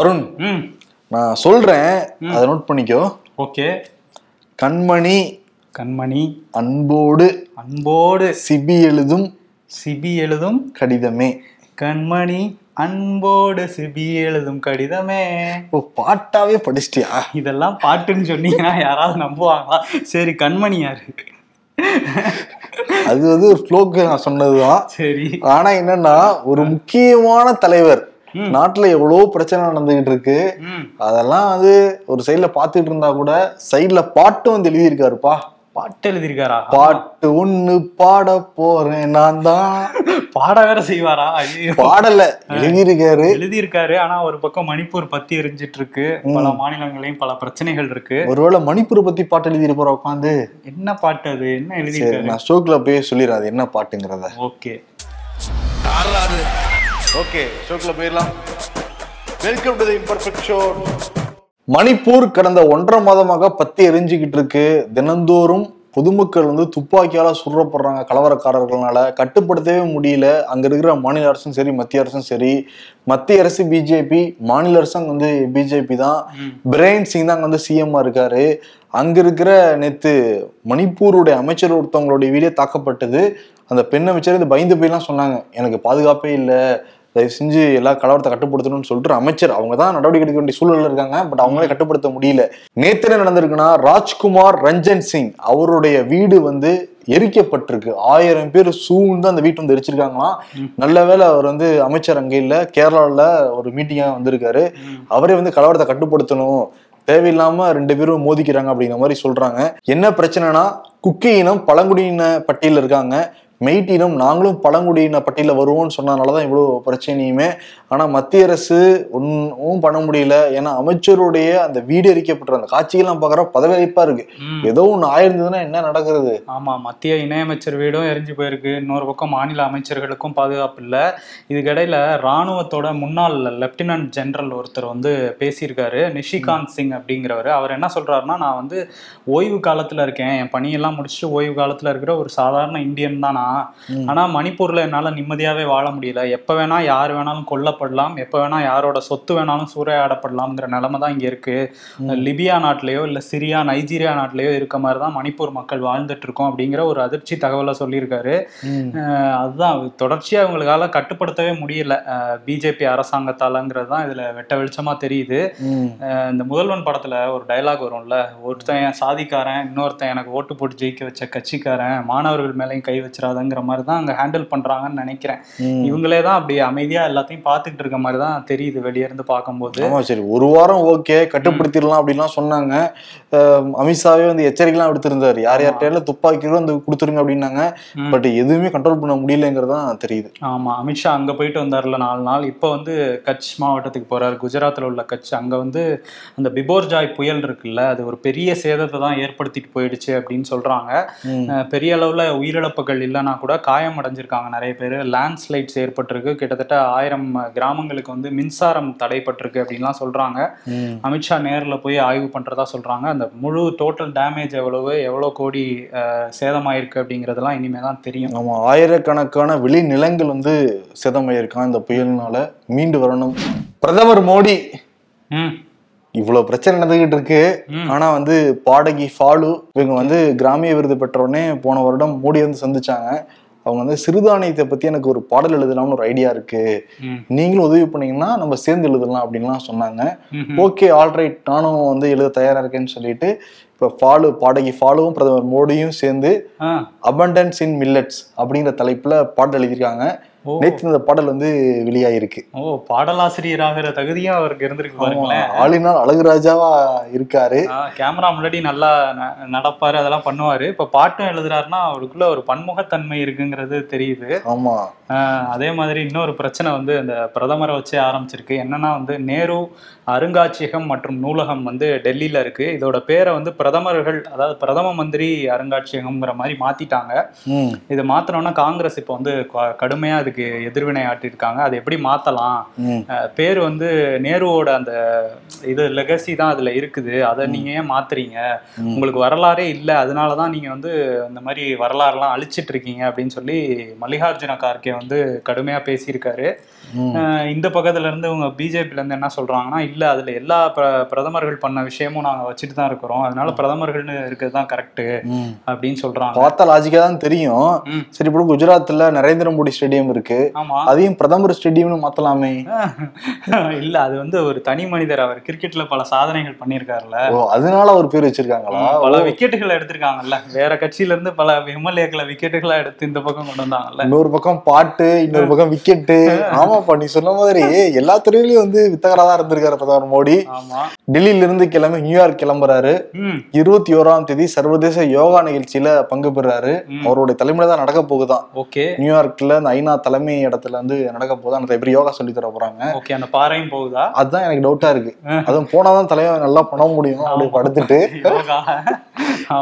வருண் நான் சொல்றேன் அதை நோட் பண்ணிக்கோ. ஓகே. கண்மணி கண்மணி. அன்போடு அன்போடு. சிபி எழுதும் சிபி எழுதும் கடிதமே. கண்மணி அன்போடு சிபி எழுதும் கடிதமே. ஓ பாட்டாவே படிச்சிட்டியா? இதெல்லாம் பாட்டுன்னு சொன்னீங்கன்னா யாராவது நம்புவாங்களா? சரி கண்மணி யாரு? அது வந்து ஒரு ஃப்ளோக்கு நான் சொன்னதுதான். சரி. ஆனா என்னன்னா ஒரு முக்கியமான தலைவர் நாட்டுல எவ்வளவு பிரச்சனை நடந்துகிட்டு இருக்கு அதெல்லாம் வந்து ஒரு சைடுல பாத்துட்டு இருந்தா கூட சைடுல பாட்டும் வந்து எழுதியிருக்காருப்பா. பாட்டு எழுதியிருக்காரா? பாட்டு ஒண்ணு பாட போறேன் நான் தான். பாட வேற செய்வாரா? ஐயோ. பாடல எழுதியிருக்காரு. எழுதியிருக்காரு. ஆனா ஒரு பக்கம் மணிப்பூர் பத்தி எரிஞ்சிட்டு இருக்கு பல மாநிலங்களையும் பல பிரச்சனைகள் இருக்கு. ஒருவேளை மணிப்பூர் பத்தி பாட்டு எழுதியிருப்பாரா உட்காந்து? என்ன பாட்டு அது? என்ன எழுதியிருக்காரு? நான் ஷோக்குல போய் சொல்லிடுறேன். அது என்ன பாட்டுங்கிறத. ஓகே. ஓகே ஷோக்குல போயிடலாம். Welcome to the imperfect show Manipur கடந்த ஒன்றரை மாதமாக பத்தி எரிஞ்சுக்கிட்டு இருக்கு. தினந்தோறும் பொதுமக்கள் வந்து துப்பாக்கியால சுடுறப்படுறாங்க கலவரக்காரர்களால கட்டுப்படுத்தவே முடியல. அங்க இருக்கிற மாநில அரசும் சரி மத்திய அரசும் சரி. மத்திய அரசு பிஜேபி மாநில அரசு அங்க வந்து பிஜேபி தான். பிரேன் சிங் தான் அங்க வந்து சிஎம்மா இருக்காரு. அங்க இருக்கிற நேத்து மணிப்பூருடைய அமைச்சர் ஒருத்தவங்களுடைய வீடே தாக்கப்பட்டது. அந்த பெண் அமைச்சர் இது பயந்து போய்லாம் சொன்னாங்க. எனக்கு பாதுகாப்பே இல்லை. தயவு செஞ்சு எல்லா கலவரத்தை கட்டுப்படுத்தணும்னு சொல்லிட்டு அமைச்சர் அவங்க தான் நடவடிக்கை எடுக்க வேண்டிய சூழல்ல இருக்காங்க. பட் அவங்களே கட்டுப்படுத்த முடியல. என்ன நடந்திருக்குன்னா ராஜ்குமார் ரஞ்சன் சிங் அவருடைய வீடு வந்து எரிக்கப்பட்டிருக்கு. ஆயிரம் பேர் சூழ்ந்து அந்த வீட்டை வந்து எரிச்சிருக்காங்களாம் நல்ல வேளை அவர் வந்து அமைச்சர் அங்க இல்ல. கேரளாவில் ஒரு மீட்டிங்காக வந்திருக்காரு. அவரே வந்து கலவரத்தை கட்டுப்படுத்தணும். தேவையில்லாம ரெண்டு பேரும் மோதிக்கிறாங்க அப்படிங்கிற மாதிரி சொல்றாங்க. என்ன பிரச்சனைனா குக்கி இனம் பழங்குடியின பட்டியலில் இருக்காங்க. மெய்ட்டினம் நாங்களும் பழங்குடியின பட்டியலில் வருவோம்னு சொன்னதுனாலதான் இவ்வளோ பிரச்சனையுமே. ஆனா மத்திய அரசு ஒன்றும் பண்ண முடியல. ஏன்னா அமைச்சருடைய அந்த வீடு எரிக்கப்பட்ட அந்த காட்சிகள்லாம் பார்க்குற பதவியளிப்பா இருக்கு. ஏதோ ஒன்று ஆயிருந்ததுன்னா என்ன நடக்கிறது? ஆமா மத்திய இணையமைச்சர் வீடும் எரிஞ்சு போயிருக்கு. இன்னொரு பக்கம் மாநில அமைச்சர்களுக்கும் பாதுகாப்பு இல்லை. இதுக்கிடையில ராணுவத்தோட முன்னாள் லெப்டினன்ட் ஜெனரல் ஒருத்தர் வந்து பேசியிருக்காரு. நிஷிகாந்த் சிங் அப்படிங்கிறவர். அவர் என்ன சொல்றாருன்னா நான் வந்து ஓய்வு காலத்துல இருக்கேன். என் பணியெல்லாம் முடிச்சுட்டு ஓய்வு காலத்துல இருக்கிற ஒரு சாதாரண இந்தியன் தான் நான். ஆனா மணிப்பூர்ல என்னால நிம்மதியாவே வாழ முடியல. எப்ப வேணா யார் வேணாலும் கொல்லப்படலாம். எப்ப வேணா யாரோட சொத்து வேணாலும் சூறையாடப்படலாம்ங்கிற நிலைமை தான் இங்க இருக்கு. லிபியா நாட்டிலேயோ இல்ல சிரியா நைஜீரியா நாட்டிலேயோ இருக்க மாதிரி தான் மணிப்பூர் மக்கள் வாழ்ந்துட்டு இருக்கோம் அப்படிங்கிற ஒரு அதிர்ச்சி தகவலை சொல்லியிருக்காரு. அதுதான். தொடர்ச்சியா இவங்களுக்கால கட்டுப்படுத்தவே முடியல. பிஜேபி அரசாங்கத்தாலங்கிறது தான் இதுல வெட்ட வெளிச்சமா தெரியுது. இந்த முதல்வன் படத்துல ஒரு டயலாக் வரும்ல. ஒருத்தன் சாதிக்காரன் இன்னொருத்தன் எனக்கு ஓட்டு போட்டு ஜெயிக்க வச்ச கட்சிக்காரன் மாணவர்கள் மேலேயும் கை வச்சிடாதங்கிற மாதிரி தான் அங்க ஹேண்டில் பண்றாங்கன்னு நினைக்கிறேன். இவங்களே தான் அப்படி அமைதியா எல்லாத்தையும் பார்த்துக்கிட்டு இருக்க மாதிரி தான் தெரியுது வெளிய இருந்து பார்க்கும்போது. சரி ஒரு வாரம் ஓகே கட்டுப்படுத்திடலாம் அப்படின்லாம் சொன்னாங்க. அமித்ஷாவே வந்து எச்சரிக்கைலாம் எடுத்திருந்தாரு யார் யார்கிட்ட துப்பாக்கிகளும் வந்து கொடுத்துருங்க அப்படின்னாங்க. பட் எதுவுமே கண்ட்ரோல் பண்ண முடியலங்கிறது தான் தெரியுது. ஆமா அமித்ஷா அங்க போயிட்டு வந்தார்ல நாலு நாள். இப்போ வந்து கட்ச் மாவட்டத்துக்கு போறாரு. குஜராத்ல உள்ள கட்ச். அங்க வந்து அந்த பிபோர்ஜாய் புயல் இருக்குல்ல அது ஒரு பெரிய சேதத்தை தான் ஏற்படுத்திட்டு போயிடுச்சு அப்படின்னு. அஹ் பெரிய அளவுல உயிரிழப்புகள் இல்லைன்னா கூட காயம் அடைஞ்சிருக்காங்க நிறைய பேர். லேண்ட்ஸ்லைட்ஸ் ஏற்பட்டிருக்கு. கிட்டத்தட்ட ஆயிரம் கிராமங்களுக்கு வந்து மின்சாரம் தடைப்பட்டிருக்கு அப்படின்லாம் சொல்றாங்க. ம். அமித்ஷா நேர்ல போய் ஆய்வு பண்றதா சொல்றாங்க. அந்த முழு டோட்டல் டேமேஜ் எவ்வளவு எவ்வளவு கோடி சேதமாயிருக்கு அப்படிங்கறதெல்லாம் இனிமே தான் தெரியும். ஆமா ஆயிரக்கணக்கான விளைநிலங்கள் வந்து சேதமாயிருக்கான் இந்த புயல்னால. மீண்டு வரணும். பிரதமர் மோடி ம். இவ்வளவு பிரச்சனை நடந்துகிட்டு இருக்கு. ஆனா வந்து பாடகி ஃபாலு இவங்க வந்து கிராமிய விருது பெற்ற உடனே போன வருடம் மோடி வந்து சந்திச்சாங்க அவங்க வந்து சிறுதானியத்தை பத்தி எனக்கு ஒரு பாடல் எழுதலாம்னு ஒரு ஐடியா இருக்கு நீங்களும் உதவி பண்ணீங்கன்னா நம்ம சேர்ந்து எழுதலாம் அப்படின்லாம் சொன்னாங்க. ஓகே ஆல்ரைட் நானும் வந்து எழுத தயாரா இருக்கேன்னு சொல்லிட்டு இப்ப ஃபாலு பாடகி ஃபாலுவும் பிரதமர் மோடியும் சேர்ந்து அபண்டன்ஸ் இன் மில்லட்ஸ் அப்படிங்கிற தலைப்புல பாடல் எழுதியிருக்காங்க. நேற்று இந்த பாடல் வந்து வெளியாயிருக்கு. ஓ பாடலாசிரியர் ஆகிற தகுதியும் அவருக்கு இருந்திருக்கு பாருங்களேன் ஆளினால் அழகுராஜாவா இருக்காரு. கேமரா முன்னாடி நல்லா நடப்பாரு அதெல்லாம் பண்ணுவாரு. இப்ப பாட்டும் எழுதுறாருன்னா அவருக்குள்ள ஒரு பன்முகத்தன்மை இருக்குங்கிறது தெரியுது. ஆமா. அதே மாதிரி இன்னொரு பிரச்சனை வந்து அந்த பிரதமரை வச்சே ஆரம்பிச்சிருக்கு. என்னன்னா வந்து நேரு அருங்காட்சியகம் மற்றும் நூலகம் வந்து டெல்லியில இருக்கு. இதோட பேரை வந்து பிரதமர்கள் அதாவது பிரதம மந்திரி அருங்காட்சியகம்ங்கிற மாதிரி மாத்திட்டாங்க. இதை மாத்தினோம்னா காங்கிரஸ் இப்போ வந்து கடுமையா இதுக்கு அதுக்கு எதிர்வினை ஆட்டியிருக்காங்க அதை எப்படி மாத்தலாம்? ம். அஹ் பேர் வந்து நேருவோட அந்த இது லெகசி தான் அதுல இருக்குது. அதை நீங்க ஏன் மாத்துறீங்க? உங்களுக்கு வரலாறே இல்லை. அதனால தான் நீங்க வந்து இந்த மாதிரி வரலாறுலாம் அழிச்சிட்டு இருக்கீங்க அப்படின்னு சொல்லி மல்லிகார்ஜுன கார்கே வந்து கடுமையா பேசியிருக்காரு. இந்த பக்கத்துல இருந்து இவங்க பிஜேபில இருந்து என்ன சொல்றாங்கன்னா இல்ல அதுல எல்லா பிர- பிரதமர்கள் பண்ண விஷயமும் நாங்க வச்சுட்டு தான் இருக்கிறோம். அதனால பிரதமர்கள்னு இருக்கிறது தான் கரெக்ட். அப்படின்னு சொல்றாங்க. பார்த்தா லாஜிக்கா தான் தெரியும். சரி இப்போ குஜராத்ல நரேந்திர மோடி ஸ்டேடியம் இருக்கு. ஆமா. அதையும் பிரதமர் ஸ்டேடியம்னு மாத்தலாமே. இல்ல அது வந்து ஒரு தனி மனிதர் அவர் கிரிக்கெட்ல பல சாதனைகள் பண்ணியிருக்காருல்ல. ஓ அதனால ஒரு பேர் வச்சிருக்காங்களா? பல விக்கெட்டுகளை எடுத்திருக்காங்கல்ல. வேற கட்சியில இருந்து பல எம்எல்ஏக்களை விக்கெட்டுகளா எடுத்து இந்த பக்கம் கொண்டு வந்தாங்கல்ல. இன்னொரு பக்கம் பாட்டு இன்னொரு பக்கம் விக்கெட்டு ஆமாப்பா நீ சொன்ன மாதிரி எல்லா துறையிலயும் வந்து வித்தகரா தான் இருந்திருக்காரு பிரதமர் மோடி. ஆமா. டெல்லியில இருந்து கிளம்பி நியூயார்க் கிளம்புறாரு. இருபத்தி ஓராம் தேதி சர்வதேச யோகா நிகழ்ச்சியில பங்கு பெறாரு. அவருடைய தலைமையில தான் நடக்க போகுதான். ஓகே. நியூயார்க்ல இந்த ஐநா தலைமை இடத்துல வந்து நடக்க போகுதான் நிறைய பேர் யோகா சொல்லி தர போறாங்க. ஓகே அந்த பாறையும் போகுதா? அதுதான் எனக்கு டவுட்டா இருக்கு. அதுவும் போனாதான் தலைவன் நல்லா பண்ண முடியும் அப்படி படுத்துட்டு.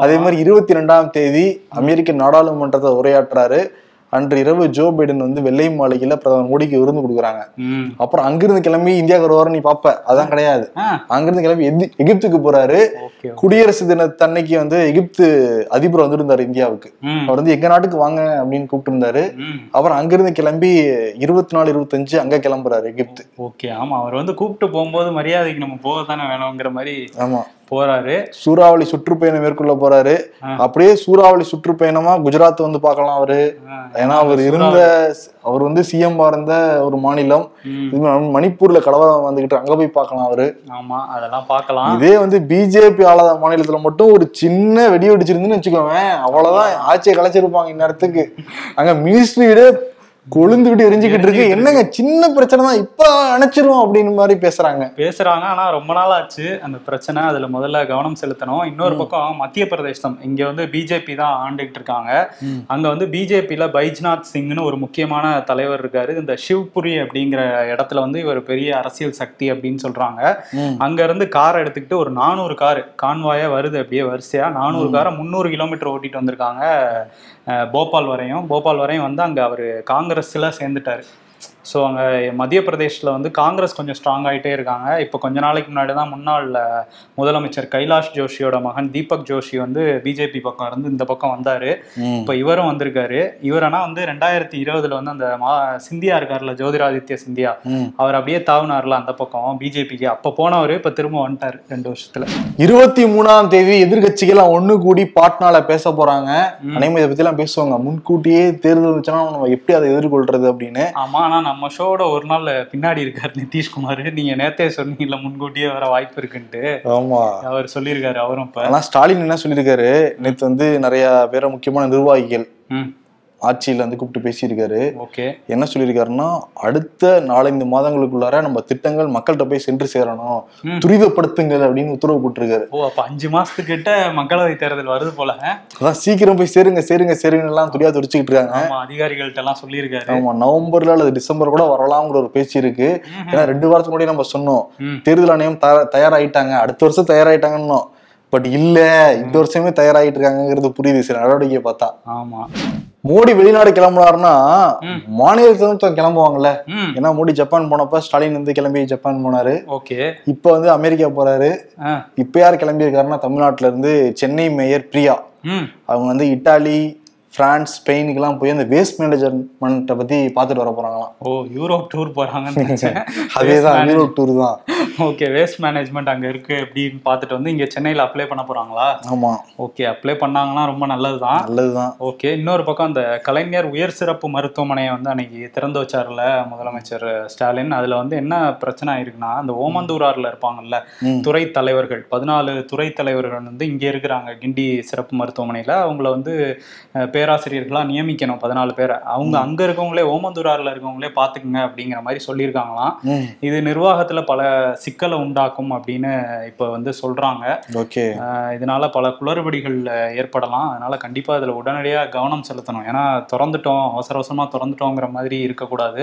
அதே மாதிரி இருபத்தி ரெண்டாம் தேதி அமெரிக்க நாடாளுமன்றத்தை உரையாற்றுறாரு. அன்று இரவு ஜோ பைடன் வந்து வெள்ளை மாளிகையில பிரதமர் மோடிக்கு விருந்து கொடுக்குறாங்க. அப்புறம் அங்கிருந்து கிளம்பி இந்தியாவுக்கு வருவாரு நீ பாப்ப. அதான் கிடையாது. அங்கிருந்து கிளம்பி எகிப்துக்கு போறாரு. குடியரசு தினத்தன்னைக்கு வந்து எகிப்து அதிபர் வந்திருந்தாரு இந்தியாவுக்கு. அவர் வந்து எங்க நாட்டுக்கு வாங்க அப்படின்னு கூப்பிட்டு இருந்தாரு அப்புறம் அங்கிருந்து கிளம்பி இருபத்தி நாலு இருபத்தஞ்சு அங்க கிளம்புறாரு எகிப்து. ஓகே ஆமா. அவர் வந்து கூப்பிட்டு போகும்போது மரியாதைக்கு நம்ம போக தானே வேணுங்கிற மாதிரி ஆமா. போறாரு. சூறாவளி சுற்றுப்பயணம் மேற்கொள்ள போறாரு. அப்படியே சூறாவளி சுற்றுப்பயணமா குஜராத் வந்து பார்க்கலாம் அவரு. ஏன்னா அவர் இருந்த அவர் வந்து சிஎம் இருந்த ஒரு மாநிலம். மணிப்பூர்ல கலவரம் வந்துகிட்டு அங்க போய் பார்க்கலாம் அவரு. ஆமா அதெல்லாம் பார்க்கலாம். இதே வந்து பிஜேபி ஆளாத மாநிலத்துல மட்டும் ஒரு சின்ன வெடி வெடிச்சிருந்துன்னு வச்சுக்கோங்க அவ்வளவுதான். ஆட்சியை கலைச்சிருப்பாங்க இந்நேரத்துக்கு. அங்க மினிஸ்ட்ரியிட கொழுந்துகிட்டு எரிஞ்சுக்கிட்டு இருக்கு. என்னங்க சின்ன பிரச்சனை தான். இப்ப அணைச்சிரும் அப்படின்னு மாதிரி பேசுறாங்க. பேசுறாங்க. ஆனா ரொம்ப நாள் ஆச்சு அந்த பிரச்சனை. அதுல முதல்ல கவனம் செலுத்தணும். இன்னொரு பக்கம் மத்திய பிரதேசம். இங்க வந்து பிஜேபி தான் ஆண்டுகிட்டு இருக்காங்க. அங்க வந்து பிஜேபியில பைஜ்நாத் சிங்னு ஒரு முக்கியமான தலைவர் இருக்காரு. இந்த சிவ்புரி அப்படிங்கிற இடத்துல வந்து இவர் பெரிய அரசியல் சக்தி அப்படின்னு சொல்றாங்க. அங்க இருந்து கார் எடுத்துக்கிட்டு ஒரு நானூறு கார் கான்வாயா வருது அப்படியே வரிசையா. நானூறு காரை முந்நூறு கிலோமீட்டர் ஓட்டிட்டு வந்திருக்காங்க போபால் வரையும். போபால் வரையும் வந்து அங்க அவர் காங்கிரஸ்ல சேர்ந்துட்டாரு. ஸோ அங்கே மத்திய பிரதேஷ்ல வந்து காங்கிரஸ் கொஞ்சம் ஸ்ட்ராங் ஆயிட்டே இருக்காங்க. இப்போ கொஞ்ச நாளைக்கு முன்னாடி தான் முன்னாள் முதலமைச்சர் கைலாஷ் ஜோஷியோட மகன் தீபக் ஜோஷி வந்து பிஜேபி பக்கம் இருந்து இந்த பக்கம் வந்தாரு. இப்போ இவரும் வந்திருக்காரு. இவர் ஆனா வந்து ரெண்டாயிரத்தி இருபதுல வந்து அந்த மா சிந்தியா இருக்கார்ல ஜோதிராதித்ய சிந்தியா. அவர் அப்படியே தாவுனார்ல அந்த பக்கம் பிஜேபிக்கு அப்போ போனவர் இப்போ திரும்ப வந்துட்டாரு ரெண்டு வருஷத்துல. இருபத்தி மூணாம் தேதி எதிர்கட்சிகள் ஒண்ணு கூடி பாட்னால பேச போறாங்க. அனைவரும் இதை பத்தி எல்லாம் பேசுவாங்க. முன்கூட்டியே தேர்தல் வந்துச்சுன்னா நம்ம எப்படி அதை எதிர்கொள்றது அப்படின்னு. ஆமா ஆனா நம்ம ஷோவோட ஒரு நாள் பின்னாடி இருக்காரு நிதிஷ்குமார். நீங்க நேத்தே சொன்னீங்கல்ல முன்கூட்டியே வர வாய்ப்பு இருக்குன்ட்டு. ஆமா. அவர் சொல்லியிருக்காரு அவரும் இப்ப. ஆனா ஸ்டாலின் என்ன சொல்லியிருக்காரு? நேத்து வந்து நிறைய பேர முக்கியமான நிர்வாகிகள் ம். ஆட்சியில வந்து கூப்பிட்டு பேசியிருக்காரு. ஓகே. என்ன சொல்லியிருக்காருன்னா அடுத்த நாலஞ்சு மாதங்களுக்குள்ளார நம்ம திட்டங்கள் மக்கள்கிட்ட போய் சென்று சேரணும். துரிதப்படுத்துங்கள் அப்படின்னு உத்தரவு போட்டிருக்காரு. ஓ அப்ப அஞ்சு மாசத்துக்கிட்ட மக்களவை தேர்தல் வருது போல. அதான் சீக்கிரம் போய் சேருங்க சேருங்க சேருங்க எல்லாம் துடியா துடிச்சுக்கிட்டு இருக்காங்க. அதிகாரிகள்ட்ட எல்லாம் சொல்லியிருக்காரு. ஆமா நவம்பர்ல அல்லது டிசம்பர் கூட வரலாம்ங்கிற ஒரு பேச்சு இருக்கு. ஏன்னா ரெண்டு வாரத்துக்கு முன்னாடி நம்ம சொன்னோம். தேர்தல் ஆணையம் தயாரா- தயாராயிட்டாங்க. அடுத்த வருஷம் தயாராயிட்டாங்கன்னோம் பட் இல்ல இந்த வருஷமே தயாராகிட்டு இருக்காங்கிறது புரியுது. சில நடவடிக்கையை பார்த்தா. ஆமா. மோடி வெளிநாடு கிளம்புனாருன்னா ம். மாநிலத்துல கிளம்புவாங்கல்ல. ஏன்னா மோடி ஜப்பான் போனப்ப ஸ்டாலின் வந்து கிளம்பி ஜப்பான் போனாரு. ஓகே. இப்ப வந்து அமெரிக்கா போறாரு. இப்ப யார் கிளம்பி இருக்காருன்னா தமிழ்நாட்டுல இருந்து சென்னை மேயர் பிரியா. அவங்க வந்து இட்டாலி பிரான்ஸ் ஸ்பெயினுக்கெல்லாம் போய் அந்த வேஸ்ட் மேனேஜ்மெண்ட்டை பத்தி பார்த்துட்டு வர போறாங்களாம். ஓ யூரோப் டூர் போறாங்கன்னு நினைச்சேன். அதேதான் யூரோப் டூர் தான். ஓகே வேஸ்ட் மேனேஜ்மெண்ட் அங்க இருக்கு அப்படின்னு பார்த்துட்டு வந்து இங்க சென்னையில அப்ளை பண்ண போறாங்களா? ஆமா. ஓகே அப்ளை பண்ணாங்கன்னா ரொம்ப நல்லதுதான். நல்லதுதான். ஓகே இன்னொரு பக்கம் அந்த கலைஞர் உயர் சிறப்பு மருத்துவமனையை வந்து அன்னைக்கு திறந்து வச்சார்ல முதலமைச்சர் ஸ்டாலின். அதுல வந்து என்ன பிரச்சனை ஆயிருக்குன்னா அந்த ஓமந்தூரார்ல இருப்பாங்கல்ல. துறை தலைவர்கள் பதினாலு துறை தலைவர்கள் வந்து இங்க இருக்கிறாங்க கிண்டி சிறப்பு மருத்துவமனையில. அவங்கள வந்து அஹ், பேராசிரியர்களா நியமிக்கணும் பதினாலு பேரை. அவங்க அங்க இருக்கவங்களே ஓமந்தூரார்ல இருக்கவங்களே பாத்துக்குங்க அப்படிங்கிற மாதிரி சொல்லியிருக்காங்களாம். இது நிர்வாகத்துல பல சிக்கலை உண்டாக்கும் அப்படின்னு இப்ப வந்து சொல்றாங்க. ஓகே. இதனால பல குளறுபடிகள் ஏற்படலாம். அதனால கண்டிப்பா இதுல உடனடியா கவனம் செலுத்தணும். ஏன்னா திறந்துட்டோம் அவசர அவசரமா திறந்துட்டோங்கிற மாதிரி இருக்கக்கூடாது.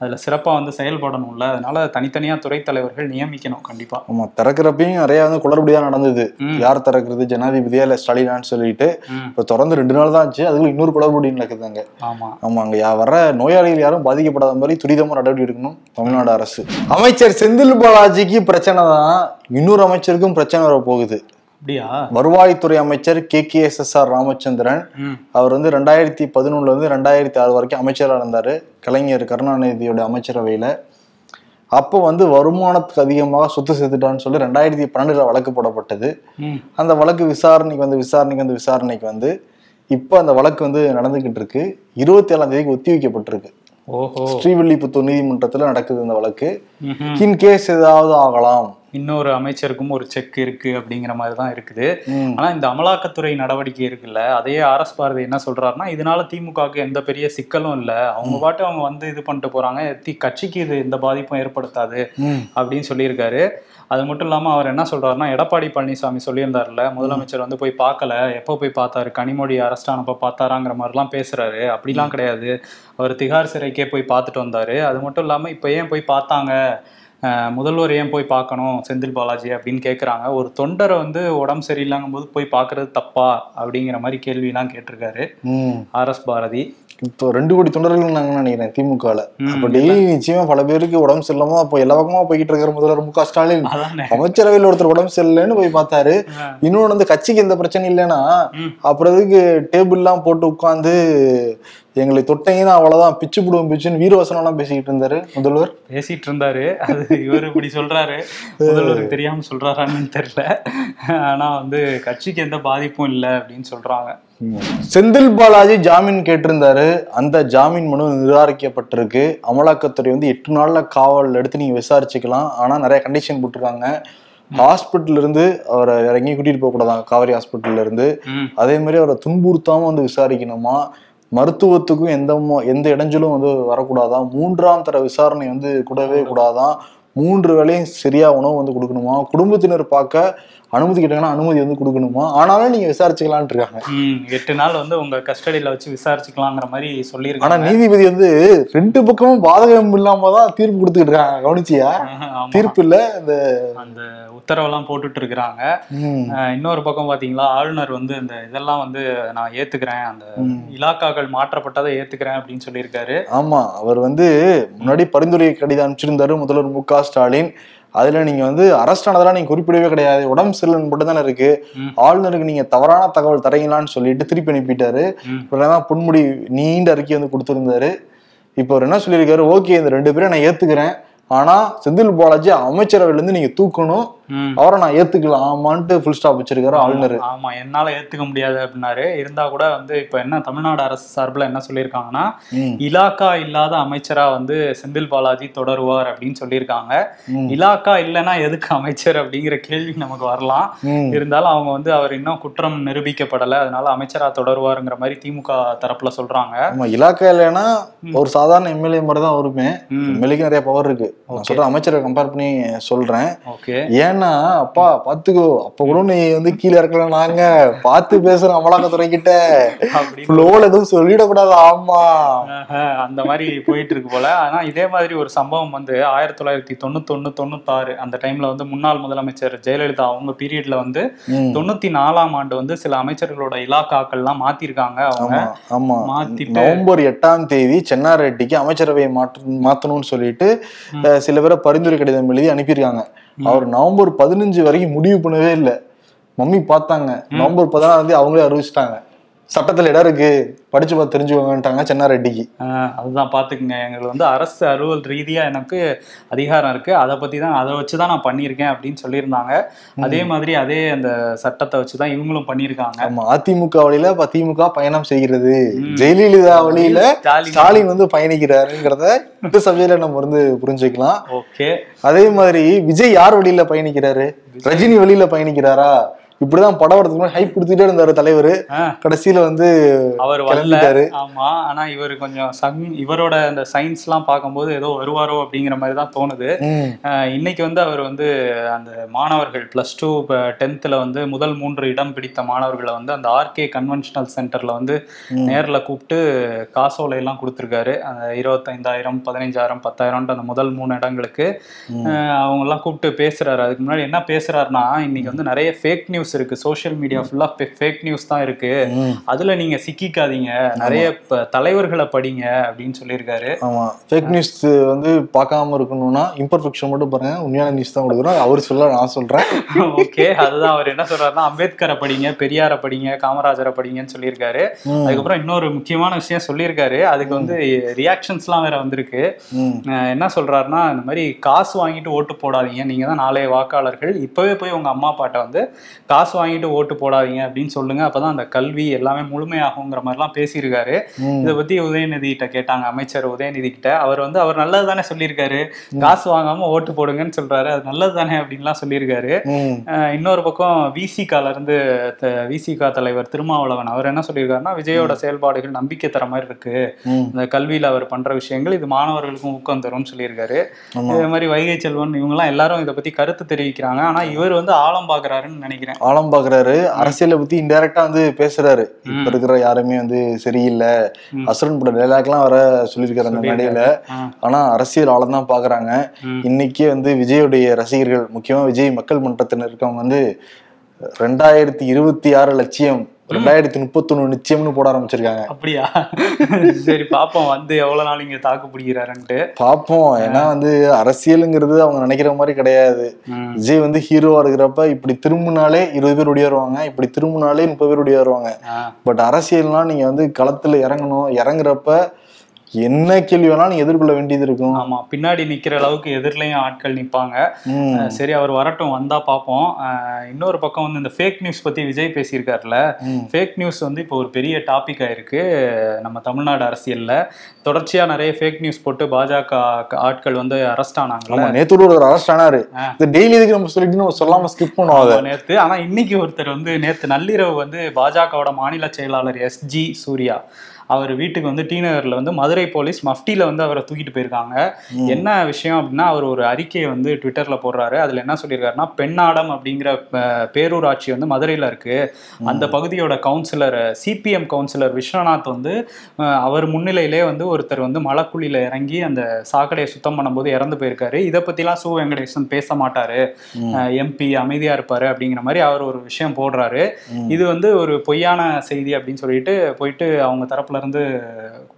அதுல சிறப்பா வந்து செயல்படணும்ல. அதனால தனித்தனியா துறை தலைவர்கள் நியமிக்கணும் கண்டிப்பா. ஆமா திறக்கிறப்பையும் நிறைய வந்து குளறுபடியா நடந்தது. யார் திறக்கிறது? ஜனாதிபதியா இல்ல ஸ்டாலினான்னு சொல்லிட்டு. இப்ப தொடர்ந்து ரெண்டு நாள் தான் ஆச்சு. அதுக்குள்ள இன்னொரு குளறுபடி நடக்குதுங்க. ஆமா. ஆமா அங்க யா- வர்ற நோயாளிகள் யாரும் பாதிக்கப்படாத மாதிரி துரிதமா நடவடிக்கை எடுக்கணும் தமிழ்நாடு அரசு. அமைச்சர் செந்தில் பாலாஜிக்கு பிரச்சனை தான் இன்னொரு அமைச்சருக்கும் பிரச்சனை வர போகுது. அப்படியா? வருவாய்த்துறை அமைச்சர் K. K. S. S. R. Ramachandran. அவர் வந்து ரெண்டாயிரத்தி பதினொன்னுல இருந்து ரெண்டாயிரத்தி ஆறு வரைக்கும் அமைச்சராக இருந்தாரு. கலைஞர் கருணாநிதியோட அமைச்சரவையில அப்போ வந்து வருமானத்துக்கு அதிகமாக சொத்து சேர்த்துட்டான்னு சொல்லி ரெண்டாயிரத்தி பன்னெண்டுல வழக்கு போடப்பட்டது. அந்த வழக்கு விசாரணைக்கு வந்து விசாரணைக்கு வந்து விசாரணைக்கு வந்து இப்போ அந்த வழக்கு வந்து நடந்துகிட்டு இருக்கு இருபத்தி ஏழாம் தேதிக்கு ஒத்தி வைக்கப்பட்டிருக்கு ஸ்ரீவில்லிபுத்தூர் நீதிமன்றத்துல நடக்குது இந்த வழக்கு. இன் கேஸ் ஏதாவது ஆகலாம். இன்னொரு அமைச்சருக்கும் ஒரு செக் இருக்கு அப்படிங்கிற மாதிரி தான் இருக்குது. ஆனா இந்த அமலாக்கத்துறை நடவடிக்கை இருக்குல்ல அதையே ஆர்எஸ் பாரதி என்ன சொல்றாருன்னா இதனால திமுகவுக்கு எந்த பெரிய சிக்கலும் இல்ல. அவங்க பாட்டு அவங்க வந்து இது பண்ணிட்டு போறாங்க தி- கட்சிக்கு இது எந்த பாதிப்பும் ஏற்படுத்தாது. அப்படின்னு சொல்லியிருக்காரு. அது மட்டும் இல்லாம அவர் என்ன சொல்றாருன்னா எடப்பாடி பழனிசாமி சொல்லியிருந்தாருல முதலமைச்சர் வந்து போய் பார்க்கல எப்போ போய் பார்த்தாரு கனிமொழி அரெஸ்ட் ஆனப்ப பார்த்தாராங்கிற மாதிரிலாம் பேசுறாரு. அப்படிலாம் கிடையாது. அவர் திகார் சிறைக்கே போய் பார்த்துட்டு வந்தாரு. அது மட்டும் இல்லாம இப்ப ஏன் போய் பார்த்தாங்க? முதல்வர் ஏன் போய் பார்க்கணும் செந்தில் பாலாஜி அப்படின்னு கேட்குறாங்க ஒரு தொண்டரை வந்து உடம்பு சரியில்லைங்கும் போது போய் பார்க்கறது தப்பா அப்படிங்கிற மாதிரி கேள்விலாம் கேட்டிருக்காரு. ம். R S Bharathi. இப்போ ரெண்டு கோடி தொண்டர்கள் நாங்க நினைக்கிறேன் திமுகல. ம், அப்ப டெய்லி நிச்சயமா பல பேருக்கு உடம்பு சரியில்லாம அப்போ எல்லா பக்கமா போய்கிட்டு இருக்கிற முதல்வர் மு க. ஸ்டாலின். அமைச்சரவையில் ஒருத்தர் உடம்பு சரியில்லைன்னு போய் பார்த்தாரு. ஆ. இன்னொன்னு வந்து கட்சிக்கு எந்த பிரச்சனையும் இல்லைன்னா எதுக்கு டேபிள்லாம் போட்டு உட்காந்து எங்களை தொட்டீங்கன்னா அவ்வளவுதான். பிச்சு போடுவோம் பிச்சுன்னு வீரவசனம் எல்லாம் பேசிக்கிட்டு இருந்தாரு முதல்வர். பேசிட்டு இருந்தாரு. அது இவர் இப்படி சொல்றாரு. முதல்வருக்கு தெரியாம சொல்றாரான்னு தெரியல. ஆனா வந்து கட்சிக்கு எந்த பாதிப்பும் இல்லை அப்படின்னு சொல்றாங்க. செந்தில் பாலாஜி ஜாமீன் கேட்டிருந்தாரு. அந்த ஜாமீன் மனு நிராகரிக்கப்பட்டிருக்கு. அமலாக்கத்துறை வந்து எட்டு நாள்ல காவல் எடுத்து நீங்க விசாரிச்சுக்கலாம். ஆனா நிறைய கண்டிஷன் போட்டிருக்காங்க. ஹாஸ்பிட்டல்ல இருந்து அவரை இறங்கி கூட்டிட்டு போக கூடாதாங்க காவேரி ஹாஸ்பிட்டல்ல இருந்து அதே மாதிரி அவரை துன்புறுத்தாம வந்து விசாரிக்கணுமா? மருத்துவத்துக்கும் எந்த எந்த இடைஞ்சலும் வந்து வரக்கூடாதான். மூன்றாம் தர விசாரணை வந்து கூடவே கூடாதான். மூன்று வேலையும் சரியா உணவு வந்து கொடுக்கணுமா? குடும்பத்தினர் பார்க்க அனுமதி கேட்டாங்கன்னா அனுமதி வந்து கொடுக்கணுமா? ஆனாலும் நீங்க விசாரிச்சுக்கலான்ட்டு இருக்காங்க. எட்டு நாள் வந்து உங்க கஸ்டடியில வச்சு விசாரிச்சுக்கலாங்கிற மாதிரி ஆனா சொல்லியிருக்காங்க நீதிபதி வந்து ரெண்டு பக்கமும் பாதகம் இல்லாம தான் தீர்ப்பு கொடுத்துக்கிட்டு இருக்காங்க. கவனிச்சியா. தீர்ப்பு இல்ல இந்த அந்த உத்தரவெல்லாம் போட்டுட்டு இருக்கிறாங்க. இன்னொரு பக்கம் பாத்தீங்களா ஆளுநர் வந்து இந்த இதெல்லாம் வந்து நான் ஏத்துக்கிறேன். அந்த. இலாக்காக்கள் மாற்றப்பட்டதை ஏத்துக்கிறேன் அப்படின்னு சொல்லியிருக்காரு. ஆமா அவர் வந்து முன்னாடி பரிந்துரை கடிதம் அனுப்பிச்சிருந்தாரு முதல்வர் மு க ஸ்டாலின். அதுல நீங்க வந்து அரெஸ்ட் ஆனதெல்லாம் நீங்க குறிப்பிடவே கிடையாது. உடம்பு சரியில்லைன்னு மட்டும் தானே இருக்கு. ஆளுநருக்கு நீங்க தவறான தகவல் தரீங்களான்னு சொல்லிட்டு திருப்பி அனுப்பிட்டாரு. அப்புறம் பொன்முடி நீண்ட அறிக்கை வந்து கொடுத்திருந்தாரு. இப்போ அவர் என்ன சொல்லியிருக்காரு? ஓகே இந்த ரெண்டு பேரும் நான் ஏத்துக்கிறேன். ஆனா செந்தில் பாலாஜி அமைச்சரவையில இருந்து நீங்க தூக்கணும். அவரை நான் ஏத்துக்கலாம் ஆமான்ட்டு ஃபுல் ஸ்டாப் வச்சிருக்காரு ஆளுநர். ஆமா என்னால ஏத்துக்க முடியாது அப்படின்னாரு. இருந்தா கூட வந்து இப்ப என்ன தமிழ்நாடு அரசு சார்பில் என்ன சொல்லியிருக்காங்கன்னா இலாக்கா இல்லாத அமைச்சரா வந்து செந்தில் பாலாஜி தொடருவார் அப்படின்னு சொல்லியிருக்காங்க. இலாக்கா இல்லைன்னா எதுக்கு அமைச்சர் அப்படிங்கிற கேள்வி நமக்கு வரலாம். இருந்தாலும் அவங்க வந்து அவர் இன்னும் குற்றம் நிரூபிக்கப்படலை. அதனால அமைச்சரா தொடருவாருங்கிற மாதிரி திமுக தரப்புல சொல்றாங்க. இலாக்கா இல்லைன்னா ஒரு சாதாரண எம்எல்ஏ மாதிரி தான் வருமே. எம்எல்ஏக்கு நிறைய பவர் இருக்கு. சொல்றேன் அமைச்சரை கம்பேர் பண்ணி சொல்றேன். ஓகே ஏன்னா அப்பா பாத்துக்கோ அப்ப கூட நீ வந்து கீழே இருக்கல நாங்க பார்த்து பேசுறோம் அமலாக்கத்துறை கிட்ட ஃப்ளோல எதுவும் சொல்லிடக்கூடாது ஆமா. அந்த மாதிரி போயிட்டு இருக்கு போல. ஆனா இதே மாதிரி ஒரு சம்பவம் வந்து ஆயிரத்தி தொள்ளாயிரத்தி தொண்ணூத்தொன்னு தொண்ணூத்தாறு அந்த டைம்ல வந்து முன்னாள் முதலமைச்சர் ஜெயலலிதா அவங்க பீரியட்ல வந்து தொண்ணூத்தி நாலாம் ஆண்டு வந்து சில அமைச்சர்களோட இலாக்காக்கள்லாம் மாத்திருக்காங்க அவங்க. ஆமா மாத்திட்டு நவம்பர் எட்டாம் தேதி சென்னாரெட்டிக்கு அமைச்சரவையை மாற்று மாத்தணும்னு சொல்லிட்டு சில பேரை பரிந்துரை கடிதம் எழுதி அனுப்பியிருக்காங்க. அவர் நவம்பர் பதினஞ்சு வரைக்கும் முடிவு பண்ணவே இல்லை. மம்மி பார்த்தாங்க. நவம்பர் பதினாறாம் தேதி அவங்களே அறிவிச்சிட்டாங்க. சட்டத்துல இடம் இருக்கு. படிச்சு பார்த்து தெரிஞ்சுக்கோங்கன்ட்டாங்க சென்னாரெட்டிக்கு அதுதான் பாத்துக்குங்க எங்களுக்கு வந்து அரசு அலுவல் ரீதியா எனக்கு அதிகாரம் இருக்கு. அதை பத்தி தான் அதை வச்சு தான் நான் பண்ணியிருக்கேன் அப்படின்னு சொல்லியிருந்தாங்க. அதே மாதிரி அதே அந்த சட்டத்தை வச்சு தான் இவங்களும் பண்ணியிருக்காங்க. ஆமா அதிமுக வழியில இப்ப திமுக பயணம் செய்கிறது. ஜெயலலிதா வழியில ஸ்டாலின். ஸ்டாலின் வந்து பயணிக்கிறாருங்கிறத இந்த சபையில நம்ம வந்து புரிஞ்சுக்கலாம். ஓகே. அதே மாதிரி விஜய் யார் வழியில பயணிக்கிறாரு? ரஜினி வழியில பயணிக்கிறாரா? இப்படிதான் படம் வரதுக்கு ஹைப் கொடுத்துட்டே இருந்தாரு தலைவர். கடைசியில வந்து அவர் கிளம்பிட்டாரு. ஆமா. ஆனா இவர் கொஞ்சம் சங் இவரோட அந்த சயின்ஸ் எல்லாம் பார்க்கும்போது ஏதோ வருவாரோ அப்படிங்கிற மாதிரி தான் தோணுது இன்னைக்கு வந்து அவர் வந்து அந்த மாணவர்கள் பிளஸ் டூ டென்த்தில் வந்து முதல் மூன்று இடம் பிடித்த மாணவர்களை வந்து அந்த ஆர்கே கன்வென்ஷனல் சென்டர்ல வந்து நேர்ல கூப்பிட்டு காசோலை எல்லாம் கொடுத்துருக்காரு. அந்த இருபத்தைந்தாயிரம் பதினைஞ்சாயிரம் பத்தாயிரம்ன்ற அந்த முதல் மூணு இடங்களுக்கு அவங்க எல்லாம் கூப்பிட்டு பேசுறாரு. அதுக்கு முன்னாடி என்ன பேசுறாருன்னா இன்னைக்கு வந்து நிறைய ஃபேக் நியூஸ் இருக்கு. சோஷியல் மீடியா ஃபுல்லா ஃபேக் நியூஸ் தான் இருக்கு. அதுல நீங்க சிக்கிக்காதீங்க. நிறைய தலைவர்களை படிங்க அப்படின்னு சொல்லியிருக்காரு. ஆமா. ஃபேக் நியூஸ் வந்து பார்க்காம இருக்கணும்னா இம்பர்ஃபெக்ஷன் மட்டும் பாருங்க. உண்மையான நியூஸ் தான் கொடுக்குறோம். அவர் சொல்ல நான் சொல்றேன். ஓகே. அதுதான் அவர் என்ன சொல்றாருன்னா அம்பேத்கரை படிங்க பெரியாரை படிங்க காமராஜரை படிங்கன்னு சொல்லியிருக்காரு. அதுக்கப்புறம் இன்னொரு முக்கியமான விஷயம் சொல்லியிருக்காரு. அதுக்கு வந்து ரியாக்ஷன்ஸ்லாம் வேற வந்திருக்கு. என்ன சொல்றாருன்னா இந்த மாதிரி காசு வாங்கிட்டு ஓட்டு போடாதீங்க. நீங்க தான் நாளைய வாக்காளர்கள். இப்பவே போய் உங்க அம்மா அப்பாட்ட வந்து காசு வாங்கிட்டு ஓட்டு போடாதீங்க அப்படின்னு சொல்லுங்க. அப்பதான் அந்த கல்வி எல்லாமே முழுமையாகுங்கிற மாதிரிலாம் பேசியிருக்காரு. இதை பத்தி உதயநிதி கிட்ட கேட்டாங்க அமைச்சர் உதயநிதி கிட்ட. அவர் வந்து அவர் நல்லது தானே சொல்லியிருக்காரு. காசு வாங்காம ஓட்டு போடுங்கன்னு சொல்றாரு. அது நல்லது தானே அப்படின்லாம் சொல்லியிருக்காரு. இன்னொரு பக்கம் விசிகால இருந்து விசிகா தலைவர் திருமாவளவன் அவர் என்ன சொல்லியிருக்காருன்னா விஜயோட செயல்பாடுகள் நம்பிக்கை தர மாதிரி இருக்கு. இந்த கல்வியில அவர் பண்ற விஷயங்கள் இது மாணவர்களுக்கும் ஊக்கம் தரும்னு சொல்லியிருக்காரு. இதே மாதிரி வைகை செல்வன் இவங்கெல்லாம் எல்லாரும் இதை பத்தி கருத்து தெரிவிக்கிறாங்க. ஆனா இவர் வந்து ஆழம் பாக்குறாருன்னு நினைக்கிறேன். ஆழம் பாக்குறாரு. அரசியலை பத்தி இன்டைரக்டா வந்து பேசுறாரு. இப்ப இருக்கிற யாருமே வந்து சரியில்லை. அசுரன் பட டைலாக் எல்லாம் வர சொல்லியிருக்காரு அந்த மேடையில. ஆ. ஆனா அரசியல் ஆழம் தான் பாக்குறாங்க. இன்னைக்கே வந்து விஜயோடைய ரசிகர்கள் முக்கியமா விஜய் மக்கள் மன்றத்தினர் இருக்கவங்க வந்து ரெண்டாயிரத்தி இருபத்தி ஆறு லட்சியம் ரெண்டாயிரத்தி முப்பத்தொன்னு நிச்சயம்னு போட ஆரம்பிச்சிருக்காங்க. அப்படியா? சரி பாப்போம். வந்து எவ்வளவு நாள் இங்க தாக்கு பிடிக்கிறாருன்ட்டு. பார்ப்போம் ஏன்னா வந்து அரசியலுங்கிறது அவங்க நினைக்கிற மாதிரி கிடையாது. விஜய் வந்து ஹீரோவா இருக்கிறப்ப இப்படி திரும்பினாலே இருபது பேர் ஒடியாருவாங்க இப்படி திரும்பினாலே முப்பது பேர் ஒடியாருவாங்க ஆ. பட் அரசியல்னா நீங்க வந்து களத்துல இறங்கணும். இறங்குறப்ப என்ன கேள்வி வேணாலும் நீங்க எதிர்கொள்ள வேண்டியது இருக்கும். ஆமா பின்னாடி நிக்கிற அளவுக்கு எதிர்லயும் ஆட்கள் நிப்பாங்க. சரி அவர் வரட்டும் வந்தா பார்ப்போம் அஹ் இன்னொரு பக்கம் வந்து இந்த ஃபேக் நியூஸ் பத்தி விஜய் பேசியிருக்காருல. ஃபேக் நியூஸ் வந்து இப்போ ஒரு பெரிய டாபிக் ஆயிருக்கு. நம்ம தமிழ்நாடு அரசியல்ல. தொடர்ச்சியா நிறைய ஃபேக் நியூஸ் போட்டு பாஜக ஆட்கள் வந்து அரெஸ்ட் ஆனாங்கல்ல. ஆமா நேத்து ஒரு அரெஸ்ட் ஆனாரு. இந்த டெய்லி இதுக்கு நம்ம சொல்லிட்டு நம்ம சொல்லாம ஸ்கிப் பண்ணுவோம் நேத்து. ஆனா இன்னைக்கு ஒருத்தர் வந்து நேத்து நள்ளிரவு வந்து பாஜகவோட மாநில செயலாளர் எஸ் ஜி சூர்யா அவர் வீட்டுக்கு வந்து டி நகர்ல வந்து மதுரை போலீஸ் மஃப்டியில வந்து அவரை தூக்கிட்டு போயிருக்காங்க. என்ன விஷயம் அப்படின்னா அவர் ஒரு அறிக்கையை வந்து ட்விட்டர்ல போடுறாரு. அதுல என்ன சொல்லியிருக்காருன்னா பெண்ணாடம் அப்படிங்கிற பேரூராட்சி வந்து மதுரையில இருக்கு. அந்த பகுதியோட கவுன்சிலர் சிபிஎம் கவுன்சிலர் விஸ்வநாத் வந்து அவர் முன்னிலையிலே வந்து ஒருத்தர் வந்து மலைக்குழியில இறங்கி அந்த சாக்கடையை சுத்தம் பண்ணும்போது இறந்து போயிருக்காரு. இதை பத்திலாம் சு வெங்கடேசன் பேச மாட்டாரு. எம்பி அமைதியா இருப்பாரு அப்படிங்கிற மாதிரி அவர் ஒரு விஷயம் போடுறாரு. இது வந்து ஒரு பொய்யான செய்தி அப்படின்னு சொல்லிட்டு போயிட்டு அவங்க தரப்புல இருந்து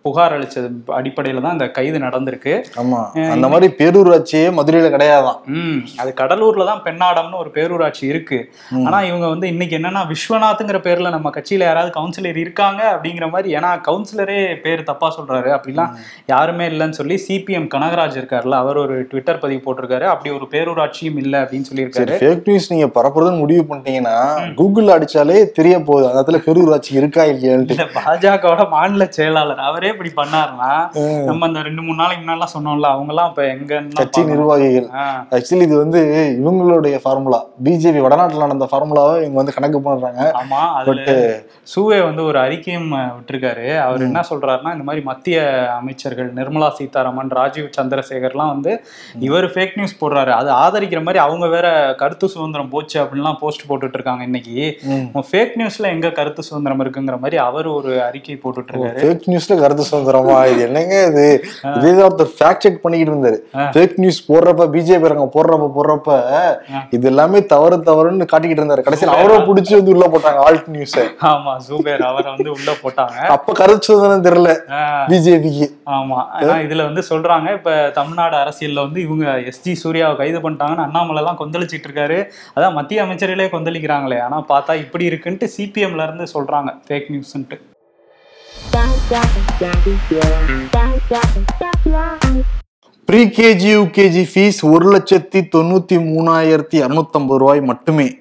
புகார் அளிச்சது அடிப்படையில தான் இந்த கைது நடந்திருக்கு. ஆமா. அந்த மாதிரி பேரூராட்சியே மதுரையில கிடையாதான். ம். அது கடலூர்ல தான் பெண்ணாடம்னு ஒரு பேரூராட்சி இருக்கு. ஆனா இவங்க வந்து இன்னைக்கு என்னன்னா விஸ்வநாத்ங்கிற பேர்ல நம்ம கட்சியில யாராவது கவுன்சிலர் இருக்காங்க அப்படிங்கிற மாதிரி ஏன்னா கவுன்சிலரே பேர் தப்பா சொல்றாரு. அப்படிலாம் யாருமே இல்லைன்னு சொல்லி சிபிஎம் கனகராஜ் இருக்காருல்ல அவர் ஒரு ட்விட்டர் பதிவு போட்டிருக்காரு. அப்படி ஒரு பேரூராட்சியும் இல்லை அப்படின்னு சொல்லியிருக்காரு. ஃபேக் நியூஸ் நீங்க பரப்புறதுன்னு முடிவு பண்ணிட்டீங்கன்னா கூகுள் அடிச்சாலே தெரிய போகுது. அந்த இடத்துல பேரூராட்சி இருக்கா இல்லையான்ட்டு. இல்ல பாஜகவோட மாநில செயலாளர் அவரே இப்படி பண்ணாருன்னா நம்ம அந்த ரெண்டு மூணு நாளைக்கு முன்னாடி சொன்னோம்ல அவங்க எல்லாம் இப்ப எங்க கட்சி நிர்வாகிகள். ஆக்சுவலி இது வந்து இவங்களுடைய ஃபார்முலா. பிஜேபி வடநாட்டுல நடந்த ஃபார்முலாவை இவங்க வந்து கணக்கு பண்றாங்க ஆமா அதுல சூவே வந்து ஒரு அறிக்கையும் விட்டிருக்காரு. அவர் என்ன சொல்றாருன்னா இந்த மாதிரி மத்திய அமைச்சர்கள் நிர்மலா சீதாராமன் ராஜீவ் சந்திரசேகர்லாம் வந்து இவர் ஃபேக் நியூஸ் போடுறாரு. அது ஆதரிக்கிற மாதிரி அவங்க வேற கருத்து சுதந்திரம் போச்சு அப்படின்லாம் போஸ்ட் போட்டுட்டு இருக்காங்க இன்னைக்கு. ஃபேக் நியூஸ்ல எங்க கருத்து சுதந்திரம் இருக்குங்கிற மாதிரி அவர் ஒரு அறிக்கை போட்டுட்டு இருக்காரு ஃபேக் நியூஸ்ல கருத்து சுதந்திரமா? இது என்னங்க இது? இதே ஒருத்தர் ஃபேக்ட் செக் பண்ணிக்கிட்டு இருந்தாரு. ஃபேக் நியூஸ் போடுறப்ப பிஜேபி ரங்க போடுறப்ப போடுறப்ப இது எல்லாமே தவறு தவறுன்னு காட்டிக்கிட்டு இருந்தாரு. கடைசியில் அவரை பிடிச்சி வந்து உள்ள போட்டாங்க ஆல்ட் நியூஸ் ஆமா சூபேர் அவரை வந்து உள்ள போட்டாங்க. அப்ப கருத்து சுதந்திரம் தெரியல பிஜேபிக்கு ஆமா. இதுல வந்து சொல்றாங்க இப்ப தமிழ்நாடு அரசியல்ல வந்து இவங்க எஸ்ஜி சூர்யாவை கைது பண்ணிட்டாங்கன்னு அண்ணாமலை எல்லாம் கொந்தளிச்சிட்டு இருக்காரு. அதான் மத்திய அமைச்சர்களே கொந்தளிக்கிறாங்களே. ஆனா பார்த்தா இப்படி இருக்குன்ட்டு சிபிஎம்ல இருந்து சொல்றாங்க ஃபேக் நியூஸ்ன்ட்டு ப்ரீ கேஜி யூகேஜி ஃபீஸ் ஒரு லட்சத்தி தொண்ணூத்தி மூணாயிரத்தி இரநூத்தம்பது ரூபாய் மட்டுமே.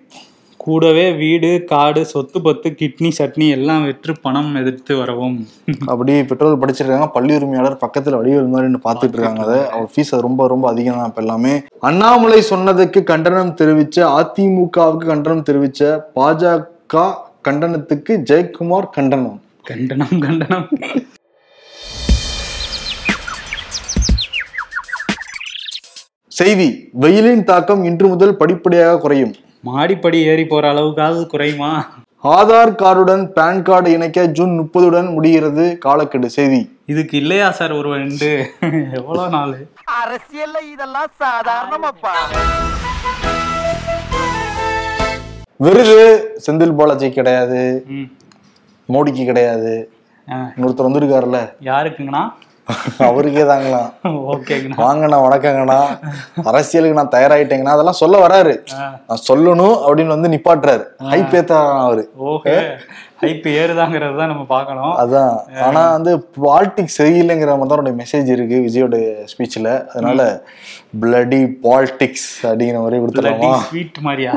கூடவே வீடு காடு சொத்து பத்து கிட்னி சட்னி எல்லாம் விற்று பணம் எதிர்த்து வரவும். அப்படி பெட்ரோல் படிச்சிருக்காங்க. பள்ளி உரிமையாளர் பக்கத்துல வடிவேல் மாதிரி பார்த்துட்டு இருக்காங்க அதை. அவர் ஃபீஸ் ரொம்ப ரொம்ப அதிகம் தான் இப்ப எல்லாமே. அண்ணாமலை சொன்னதுக்கு கண்டனம் தெரிவிச்ச அதிமுகவுக்கு கண்டனம் தெரிவிச்ச பாஜக கண்டனத்துக்கு ஜெயக்குமார் கண்டனம். கண்டனம் கண்டனம். செய்தி வெயிலின் தாக்கம் இன்று முதல் படிப்படியாக குறையும். மாடிப்படி ஏறி போற அளவுக்காவது குறையுமா? ஆதார் கார்டுடன் பான் கார்டு இணைக்க ஜூன் முப்பதுடன் முடிகிறது காலக்கெடு செய்தி. இதுக்கு இல்லையா சார் ஒரு ரெண்டு? எவ்வளவு நாள்? அரசியல்ல இதெல்லாம் சாதாரணமாப்பா. விருது செந்தில் பாலாஜி கிடையாது. மோடிக்கு கிடையாது. இன்னொருத்தர் வந்திருக்காருல்ல. யாருக்குங்கண்ணா? அவருக்கே தாங்களாம் ஓகேங்கண்ணா. வாங்கண்ணா வணக்கங்கண்ணா. அரசியலுக்கு நான் தயாராயிட்டேங்கண்ணா. அதெல்லாம் சொல்ல வராரு. நான் சொல்லணும் அப்படின்னு வந்து நிப்பாட்டுறாரு. ஹைப் ஏத்தாராம் அவரு. ஓகே ஹைப் ஏறுதாங்கிறது தான் நம்ம பார்க்கணும். அதான். ஆனா வந்து பாலிடிக்ஸ் சரியில்லைங்கிற மாதிரி தான் அவருடைய மெசேஜ் இருக்கு விஜயோட ஸ்பீச்ல அதனால பிளடி பாலிடிக்ஸ் அப்படிங்கிற மாதிரி கொடுத்துடலாமா? ஸ்வீட் மாதிரியா?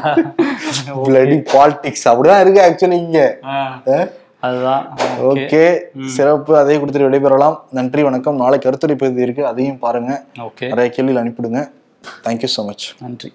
பிளடி பாலிடிக்ஸ் அப்படிதான் இருக்கு ஆக்சுவலி இங்க. அதுதான். ஓகே சிறப்பு. அதை கொடுத்துட்டு விடைபெறலாம். நன்றி வணக்கம். நாளை கருத்துரை பகுதி இருக்கு. அதையும் பாருங்க. நிறைய கேள்விகள் அனுப்பிடுங்க. தேங்க்யூ ஸோ மச் நன்றி.